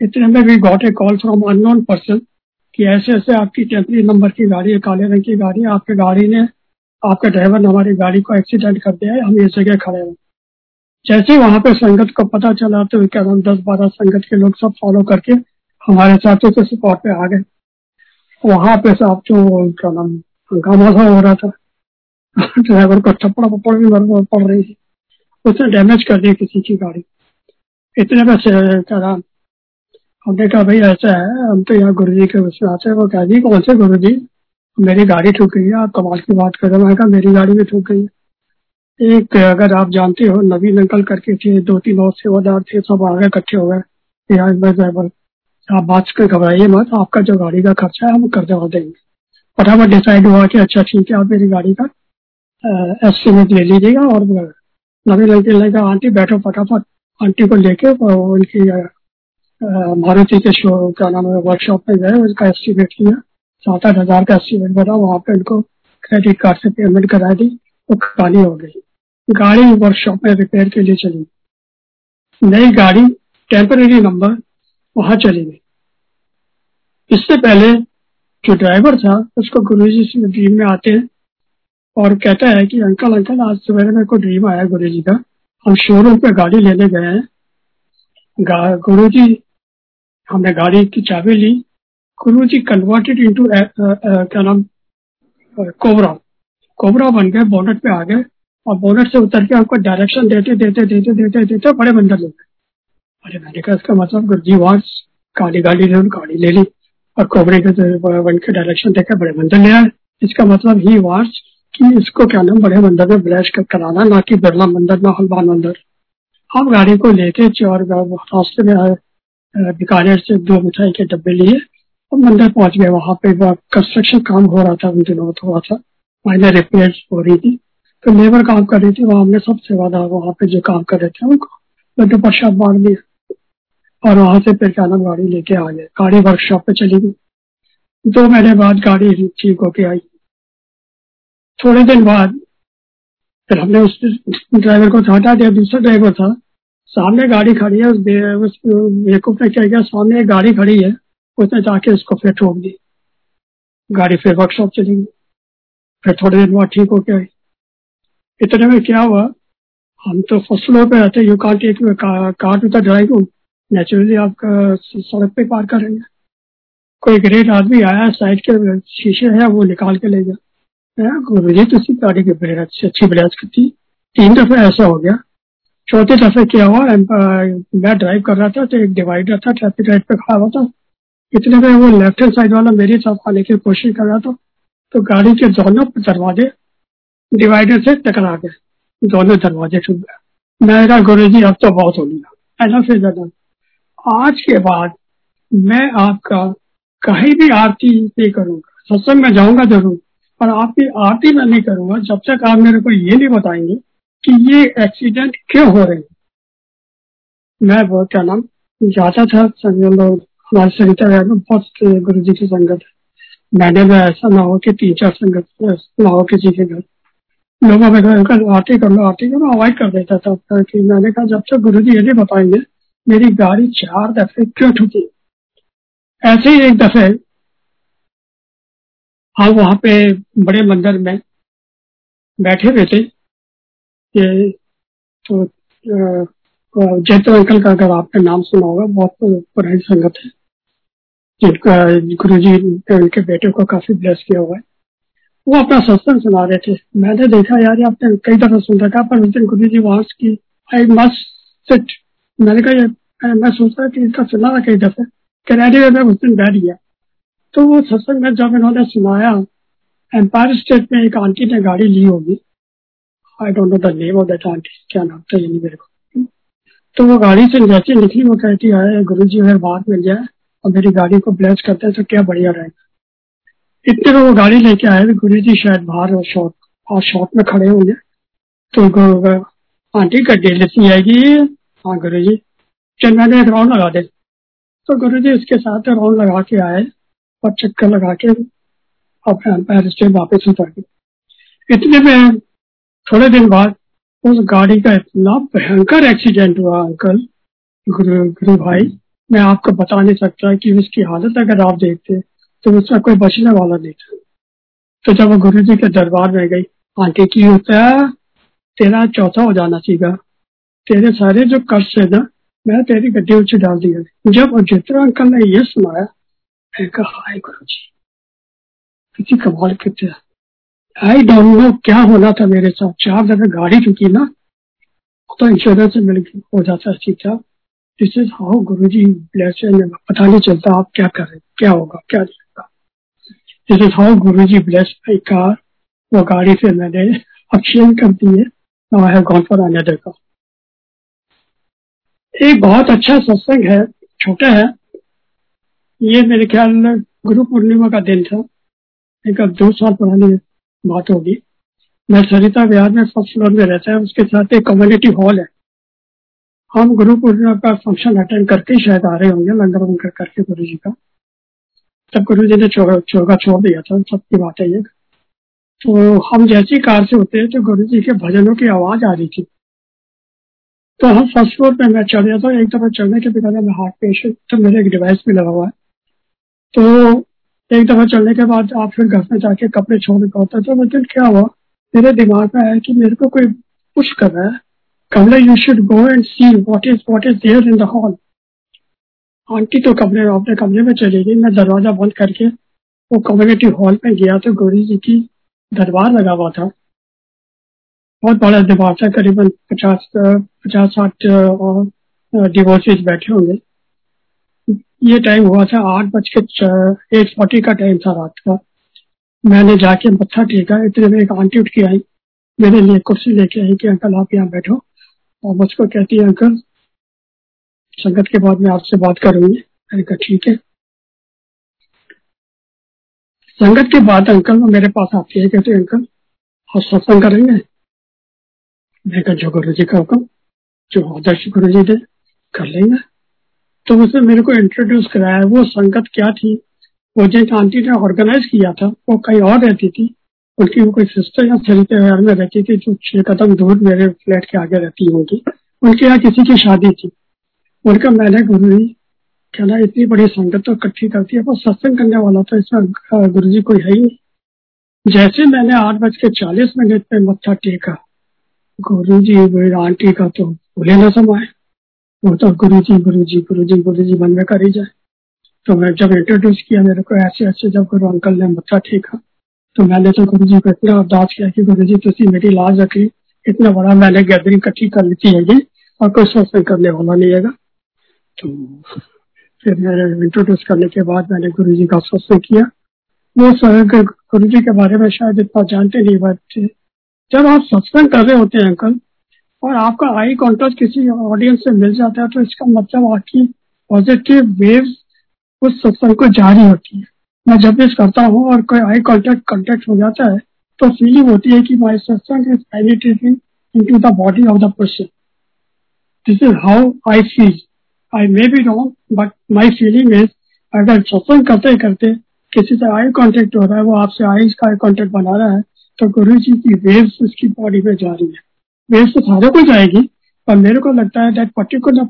इतने में we got a call from unknown person कि ऐसे ऐसे आपकी टेम्परी नंबर की गाड़ी है, काले रंग की गाड़ी है, आपके गाड़ी ने, आपके ड्राइवर ने हमारी गाड़ी को एक्सीडेंट कर दिया है, हम इस जगह खड़े हैं। जैसे वहाँ पे संगत को पता चला तो क्या नाम दस बारह संगत के लोग सब फॉलो करके हमारे साथों से स्पॉट पे आ गए। वहाँ पे साहब जो, क्या नाम, हंगामा सा हो रहा था ड्राइवर को थप्पड़ पप्पड़ भी पड़ रही थी। उसने डैमेज कर दी किसी की गाड़ी। इतने में कहा हमने कहा, भाई, ऐसा है, हम तो यहाँ गुरु जी के उसमें आते हैं। वो कह दी कौन से गुरु जी मेरी गाड़ी ठुक गई है, आप कमाल की बात कर रहे हैं। कहा, मेरी गाड़ी भी ठुक गई है। एक, अगर आप जानते हो नवीन अंकल करके थे दो तीन और सेवादार थे, सब आगे इकट्ठे हो गए। ड्राइवर आप बात कर घबराइए मत, आपका जो गाड़ी का खर्चा है, हम कर दवा देंगे। फटाफट डिसाइड हुआ कि अच्छा ठीक है, आप मेरी गाड़ी का एस्टिमेट ले लीजिएगा और, नवी लड़के लगा आंटी, बैठो फटाफट। आंटी को लेके उनकी मारुति के शो, क्या नाम है वर्कशॉप में गए, उसका एस्टिमेट किया। सात आठ हज़ार का एस्टिमेट बना, वहाँ पे उनको क्रेडिट कार्ड से पेमेंट करा दी, वो तो खाली हो गई। गाड़ी वर्कशॉप में रिपेयर के लिए चली। नई गाड़ी टेम्पररी नंबर वहाँ चली गई। इससे पहले जो ड्राइवर था, उसको गुरु जी से ड्रीम में आते हैं और कहता है कि, अंकल अंकल, आज सवेरे मेरे को ड्रीम आया गुरु जी का। हम शोरूम पे गाड़ी लेने गए हैं। गुरु जी हमने गाड़ी की चाबी ली गुरु जी कन्वर्टेड इंटू क्या नाम कोबरा कोबरा बन गए बोनट पे आ गए, और बोनट से उतर के हमको डायरेक्शन देते देते देते देते देते, बड़े मंदिर ले गए अरे मैंने कहा, इसका मतलब गुरु जी वहाँ काली गाड़ी ले गाड़ी ले ली, और कोबरे के बन के डायरेक्शन देकर बड़े मंदिर ले आए। इसका मतलब ही वाच कि इसको क्या नाम, बड़े मंदिर में ब्लैश कर, कराना, ना कि बिरला मंदिर ना हलवान मंदिर हम गाड़ी को लेके चौर रास्ते में बीकानेर से दो मिठाई के डब्बे लिए और मंदिर पहुँच गए। वहाँ पे कंस्ट्रक्शन काम हो रहा था उन दिनों थोड़ा सा। माइनर रिपेयर हो रही थी। तो लेबर काम कर रही थी। वहाँ हमने सब सेवादार वहाँ पे जो काम कर रहे थे, उनको लड्डू प्रसाद मार दिया। और वहाँ से फिर क्या गाड़ी लेके आ गए। गाड़ी वर्कशॉप पे चली गई। दो महीने बाद गाड़ी ठीक होके आई। थोड़े दिन बाद फिर हमने उस ड्राइवर को हटा दिया। दूसरा ड्राइवर था। सामने गाड़ी खड़ी है, उस बेवकूफ़ ने क्या किया सामने एक गाड़ी खड़ी है, उसने जाके उसको फिर ठोक दी। गाड़ी फिर वर्कशॉप चली गई। फिर थोड़े दिन बाद ठीक होके आई। इतने में क्या हुआ, हम तो फ़र्स्ट फ्लोर पे रहते you can't take car to the drive naturally आपका सड़क पे पार करेंगे। कोई ग्रेट आदमी आया साइड के शीशे है, वो निकाल के ले गया। जी तुम गाड़ी की ब्रेक अच्छी अच्छी ब्रेक थी। तीन दफे ऐसा हो गया। चौथे दफे किया हुआ? मैं ड्राइव कर रहा था तो एक डिवाइडर था ट्रैफ़िक लाइट पे खड़ा हुआ था। इतने में वो लेफ़्ट हैंड साइड वाला मेरी तरफ़ आने की कोशिश कर रहा था तो गाड़ी के दोनों दरवाजे डिवाइडर से टकरा गए। दोनों दरवाजे छुप गए। मेरा गुरु जी अब तो बहुत हो गया। ऐसा फिर आज के बाद मैं आपका कहीं भी आरती नहीं करूँगा। सत्संग में जाऊँगा ज़रूर, पर आपकी आरती मैं नहीं करूँगा। जब तक आप मेरे को ये नहीं बताएँगे कि ये एक्सीडेंट क्यों हो रहे हैं? मैं बहुत, क्या नाम, जाता था लोग, हमारे सरिता में बहुत गुरु जी की संगत है। मैंने भी ऐसा ना हो कि तीन, चार संगत ना हो किसी के घर। लोगों में आरती कर लो आरती कर लो अवॉइड कर देता था कि मैंने कहा, जब तक गुरु जी ये नहीं बताएँगे, मेरी गाड़ी चार दफे क्यों ठुकी ऐसे ही एक दफे, हम वहाँ पे बड़े मंदिर में बैठे हुए थे। ये तो जैतो अंकल का अगर आपने नाम सुना होगा, बहुत पुरानी संगत है, जिनका गुरु जी ने उनके बेटे को काफ़ी ब्लेस किया हुआ है। वो अपना सत्संग सुना रहे थे। मैंने देखा, यार आपने कई दफ़ा सुन रखा, पर उस दिन गुरु जी वहाँ की आई मस्ट सिट मैंने कहा मैं सोच रहा कि इनका सुना था कई दफे कनाडा में उस दिन बैठ गया। तो वो सत्संग में जब इन्होंने सुनाया एम्पायर स्टेट में एक आंटी ने गाड़ी ली होगी I don't know the name of that aunty क्या नाम था, ये नहीं मेरे को। तो वो गाड़ी से जैसे निकली, वो कहती है गुरु जी अगर बाहर मिल जाए और मेरी गाड़ी को ब्लेस करते हैं तो क्या बढ़िया रहेगा? इतने में वो गाड़ी लेके आए गुरु जी शायद बाहर और शॉर्ट और शॉर्ट में खड़े होंगे। तो आंटी का डेल लेती आएगी? हाँ गुरु जी चल मैंने एक राउंड लगा दे। तो गुरु जी उसके साथ राउंड लगा के आए और चक्कर लगा के अपने वापस उतर गए। इतने में थोड़े दिन बाद उस गाड़ी का इतना भयंकर एक्सीडेंट हुआ, अंकल। गुरु गुरु भाई, मैं आपको बता नहीं सकता कि उसकी हालत अगर आप देखते तो उसका कोई बचने वाला नहीं था। तो जब वो गुरु जी के दरबार में गई आंटी की होता है तेरा चौथा हो जाना चाहिए। तेरे सारे जो कष्ट है ना, मैं तेरी गड्डी उच्च डाल दिया। जब जितना अंकल ने ये सुनाया, मैं कहा, हाय गुरु जी किसी कमाल कितने आई डोंट नो क्या होना था मेरे साथ। चार दफे गाड़ी चुकी ना तो इंश्योरेंस से मिल हो जाता है ठीक था this is how Guru ji bless पता नहीं चलता आप क्या कर क्या होगा, क्या नहीं this is how Guru ji bless my car वो गाड़ी से मैंने अक्षय कर दी है now I have gone for another का एक बहुत अच्छा सत्संग है, छोटा है। ये मेरे ख्याल में गुरु पूर्णिमा का दिन था। एक अब दो साल पुरानी बात होगी। मैं सरिता बिहार में फ़र्स्ट फ्लोर में रहता है, उसके साथ एक कम्युनिटी हॉल है। हम गुरु पूर्णिमा का फ़ंक्शन अटेंड करके शायद आ रहे होंगे, लंगर वंगर करके गुरु जी का। तब गुरु जी ने चौका छोड़ दिया था सबकी बात है। ये तो हम जैसी कार से होते हैं तो गुरु जी के भजनों की आवाज़ आ रही थी। तो हम फ़र्स्ट फ्लोर पे मैं चढ़ गया था एक दफ़ा चढ़ने के बिना मैं हार्ट पेशेंट तो मेरे एक डिवाइस भी लगा हुआ है। तो एक दफ़ा चलने के बाद आप फिर घर में जाके कपड़े छोड़ने का होता तो दिन क्या हुआ? मेरे दिमाग में आया कि मेरे को कोई पुश कर रहा है। Kamala you should go and see what is what is there in the hall aunty तो कमरे अपने कमरे में चली गई मैं दरवाज़ा बंद करके वो कम्युनिटी हॉल में गया तो गौरी जी की दरबार लगा हुआ था। बहुत बड़ा दरबार था करीबन पचास पचास साठ डिवोर्सेज बैठे होंगे। ये टाइम हुआ था आठ बज के एट फोर्टी का टाइम था रात का। मैंने जाके मत्था टेका, इतने में एक आंटी उठ के आई। मेरे लिए कुर्सी लेके आई कि, अंकल, आप यहाँ बैठो। और मुझको कहती है, अंकल, संगत के बाद मैं आपसे बात करूँगी। मैंने कहा, ठीक है। संगत के बाद अंकल वो मेरे पास आती है, कहते अंकल, आप सत्संग करेंगे? मैं कहा, जो गुरु जी का हुक्म, जो आदर्श गुरु जी दे, कर लेंगे। तो उसने मेरे को इंट्रोड्यूस कराया। वो संगत क्या थी? वो जिस आंटी ने ऑर्गेनाइज किया था, वो कहीं और रहती थी। उनकी वो कोई सिस्टर या सरिता विहार में रहती थी जो छह कदम दूर मेरे फ्लैट के आगे रहती होगी। उनके यहाँ किसी की शादी थी। उनका मैंने गुरु जी कहना, इतनी बड़ी संगत तो इकट्ठी करती है वो सत्संग करने वाला था इसमें गुरु जी कोई है ही नहीं। जैसे मैंने आठ बज के चालीस मिनट पे मत्था टेका गुरु जी आंटी का तो भूले न समाये। वो तो गुरु जी गुरु जी गुरु जी गुरु जी मन में कर ही जाए। तो मैं जब इंट्रोड्यूस किया, मेरे को ऐसे ऐसे जब गुरु अंकल ने मत्था ठीका तो मैंने तो गुरु जी को इतना अरदास किया कि गुरु जी तुम मेरी लाज रखी, इतना बड़ा मैंने गैदरिंग इकट्ठी कर ली है और कोई सत्संग करने वाला नहीं है तो फिर मैंने इंट्रोड्यूस करने के बाद मैंने गुरु जी का सत्संग किया। वो गुरु जी के बारे में शायद इतना जानते नहीं बट जब आप सत्संग कर रहे होते हैं, अंकल और आपका आई कॉन्टेक्ट किसी ऑडियंस से मिल जाता है तो इसका मतलब आपकी पॉजिटिव वेव्स उस सत्संग को जारी होती है। मैं जब भी करता हूँ और कोई आई कॉन्टेक्ट कॉन्टेक्ट हो जाता है तो फीलिंग होती है कि my satsang is penetrating into the body of the person this is how I feel I may be wrong but my feeling is अगर सत्संग करते करते किसी से आई कॉन्टेक्ट हो रहा है, वो आपसे आई का कॉन्टेक्ट बना रहा है तो गुरु जी की वेव्स उसकी बॉडी में जा रही है। वेव तो सारे को जाएगी पर मेरे को लगता है that particular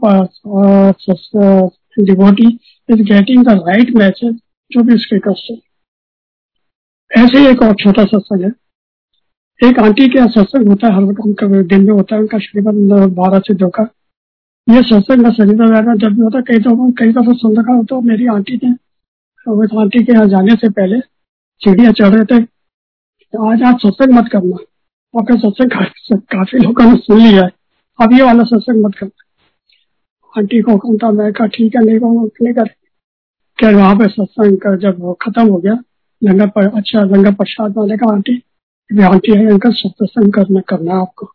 is getting the right message जो भी उसके कष्ट ऐसे ही एक और छोटा सत्संग है। एक आंटी के यहाँ सत्संग होता है, हर वक्त उनका दिन में होता है, उनका श्रीमद बारह से दो का। ये सत्संग का शरीर वगैरह जब भी होता कई दफ़ा कई दफ़ा सुन रखा होता मेरी आंटी ने, उस आंटी के यहाँ जाने से पहले सीढ़ियाँ चढ़ रहे थे। आज आप सत्संग मत करना। आपका सत्संग काफ़ी लोगों ने सुन लिया है। अब ये वाला सत्संग मत करना आंटी को कहता मैं कहा, ठीक है नहीं कहूँ नहीं कर क्या वहाँ पे सत्संग का जब वो खत्म हो गया, लंगर पर अच्छा लंगर प्रसाद वाले का आंटी आंटी है, अंकल सत्संग करना करना आपको।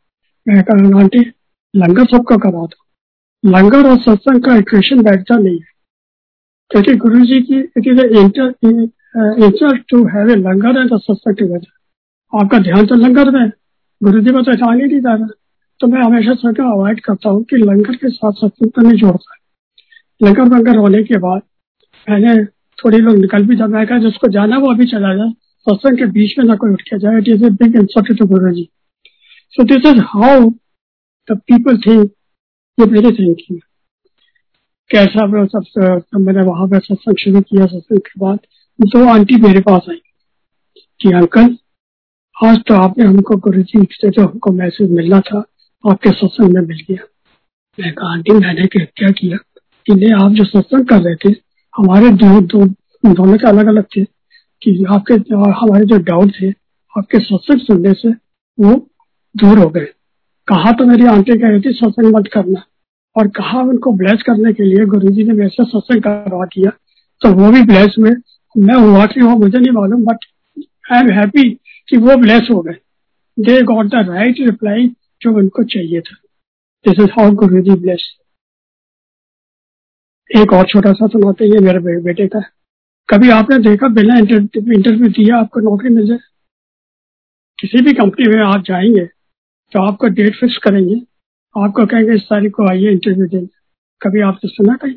मैं कहा, आंटी, लंगर सबको करा दो। लंगर और सत्संग का इक्वेशन बैठता नहीं है। क्योंकि गुरु जी की it is inter to have a langar and satsang together आपका ध्यान तो लंगर में गुरु जी को तो ध्यान ही नहीं जाना तो मैं हमेशा सबका अवॉइड करता हूँ कि लंगर के साथ सत्संग तो नहीं जोड़ता लंगर वंगर होने के बाद मैंने थोड़ी लोग निकल भी जाना है जिसको जाना वो अभी चला जाए। सत्संग के बीच में ना कोई उठ के जाए। It is a big insult to Guru ji so this is how the people think ये मेरी थिंकिंग कैसा वो सब मैंने वहाँ पर सत्संग शुरू किया सत्संग के बाद, दो आंटी मेरे पास आई, कि अंकल आज तो आपने हमको गुरु जी से जो हमको मैसेज मिलना था, आपके सत्संग में मिल गया। मैं कहा, आंटी, मैंने क्या, किया कि नहीं आप जो सत्संग कर रहे थे, हमारे दो दो, दोनों के अलग अलग थे। कि आपके हमारे जो डाउट थे, आपके सत्संग सुनने से वो दूर हो गए। कहा तो मेरी आंटी कह रही थी, सत्संग मत करना। और कहा उनको ब्लेस करने के लिए गुरु जी ने मेरे सत्संग करवा दिया। तो वो भी ब्लेस में, मैं हुआ कि वो, मुझे नहीं मालूम बट आई एम हैप्पी कि वो ब्लेस हो गए। They got the right reply जो उनको चाहिए था। This is how Guru ji bless एक और छोटा सा सुनाते हैं मेरे बेटे का। कभी आपने देखा बिना इंटरव्यू दिया आपको नौकरी मिल जाए? किसी भी कंपनी में आप जाएँगे तो आपको डेट फिक्स करेंगे। आपको कहेंगे, इस तारीख को आइए इंटरव्यू देंगे कभी आपने सुना कहीं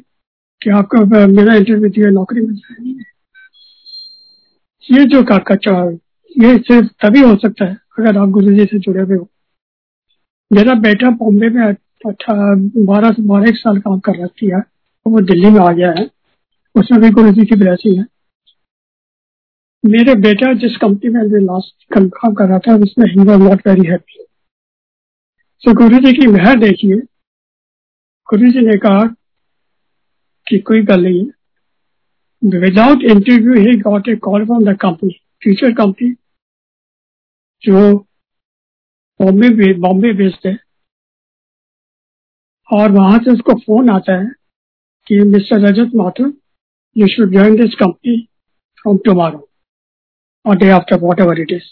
कि आपको बिना इंटरव्यू दिए नौकरी मिल जाएगी? ये जो का कच्चा ये सिर्फ़ तभी हो सकता है अगर आप गुरु जी से जुड़े हुए हो। मेरा बेटा बॉम्बे में बारह से बारह एक साल काम कर रखी है वो दिल्ली में आ गया है। उसमें भी गुरु जी की ब्लेसिंग है। मेरे बेटा जिस कंपनी में लास्ट काम कर रहा था, उसमें ही was not very happy so Guru ji की मेहर देखिए। गुरु जी ने कहा कि कोई गल नहीं है। Without interview he got a call from the company future company जो बॉम्बे बॉम्बे भेजते है। और वहाँ से उसको फ़ोन आता है कि mister Rajat Mathur you should join this company from tomorrow और day after whatever it is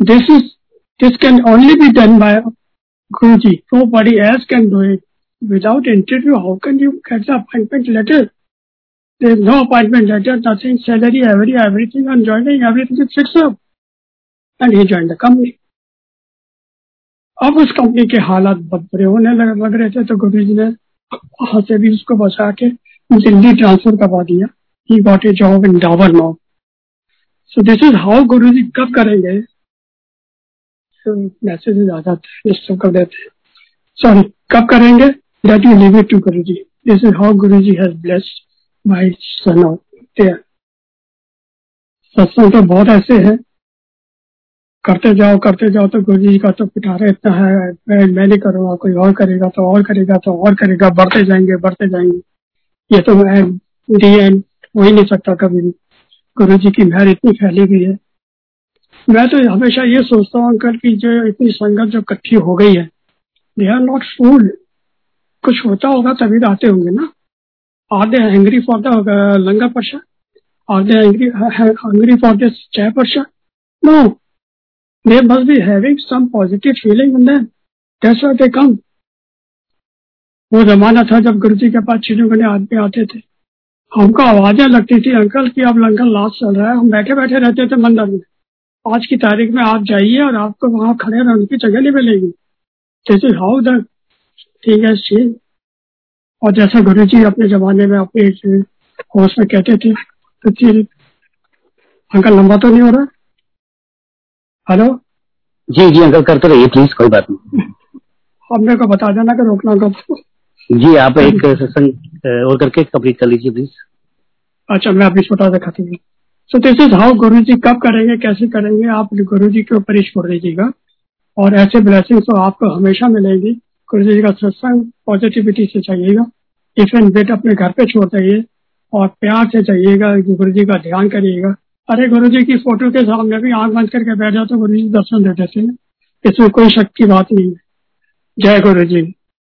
this is this can only be done by Guru ji nobody else can do it without interview how can you get appointment letter there is no appointment letter nothing salary every everything on joining everything is fix up And he joined the company. अब उस company के हालात बहुत बुरे होने लग, लग रहे थे तो गुरु जी ने वहाँ से भी उसको बचा के दिल्ली ट्रांसफ़र करवा दिया। He got a job in Dabur now so this is how Guru ji कब करेंगे? मैसेज आ जाते हैं कर देते हैं। सॉरी कब करेंगे? That you leave it to Guru ji this is how Guru ji has blessed माई सन सत्संग तो बहुत ऐसे हैं। करते जाओ करते जाओ तो गुरु जी का तो पिटारा इतना है। मैं, मैं नहीं करूँगा कोई और करेगा तो और करेगा तो और करेगा बढ़ते जाएँगे बढ़ते जाएँगे। ये तो मैं डी एंड हो ही नहीं सकता कभी भी। गुरु जी की मेहर इतनी फैली गई है। मैं तो हमेशा ये सोचता हूँ अंकल की जो इतनी संगत जो इकट्ठी हो गई है दे आर नॉट फ़ूड कुछ होता होगा तभी तो आते होंगे ना। Are they hungry for the langar prasad are they hungry for this chai prasad no they must be having some positive feeling in them that's why they come वो जमाना था जब गुरु जी के पास के आदमी आते थे। हमको आवाज़ें लगती थी, अंकल, की अब लंगर लास्ट चल रहा है। हम बैठे बैठे रहते थे मंदिर में। आज की तारीख में आप जाइए और आपको वहाँ खड़े रहने की जगह नहीं मिलेगी। Is how the thing has change और जैसा गुरु जी अपने जमाने में अपने होश में कहते थे तो अंकल, लंबा तो नहीं हो रहा? हेलो? जी जी अंकल करते रहिए प्लीज़ कोई बात नहीं। हमने को बता देना कि रोकना कब जी आप एक सत्संग और करके कंप्लीट कर लीजिए प्लीज़ अच्छा मैं अभी छोटा सा खत्म हूँ। सो this is how Guru ji कब करेंगे कैसे करेंगे आप गुरु जी के ऊपर ही छोड़ दीजिएगा। और ऐसे ब्लेसिंग्स तो आपको हमेशा मिलेंगी। गुरु जी का सत्संग पॉजिटिविटी से चाहिएगा। टिफ़िन बेट अपने घर पे छोड़ जाइए और प्यार से चाहिएगा गुरु जी का ध्यान करिएगा। अरे गुरु जी की फ़ोटो के सामने भी आँख बंद करके बैठ जाओ तो गुरु जी दर्शन देते थे। इसमें कोई शक की बात नहीं है। जय गुरु जी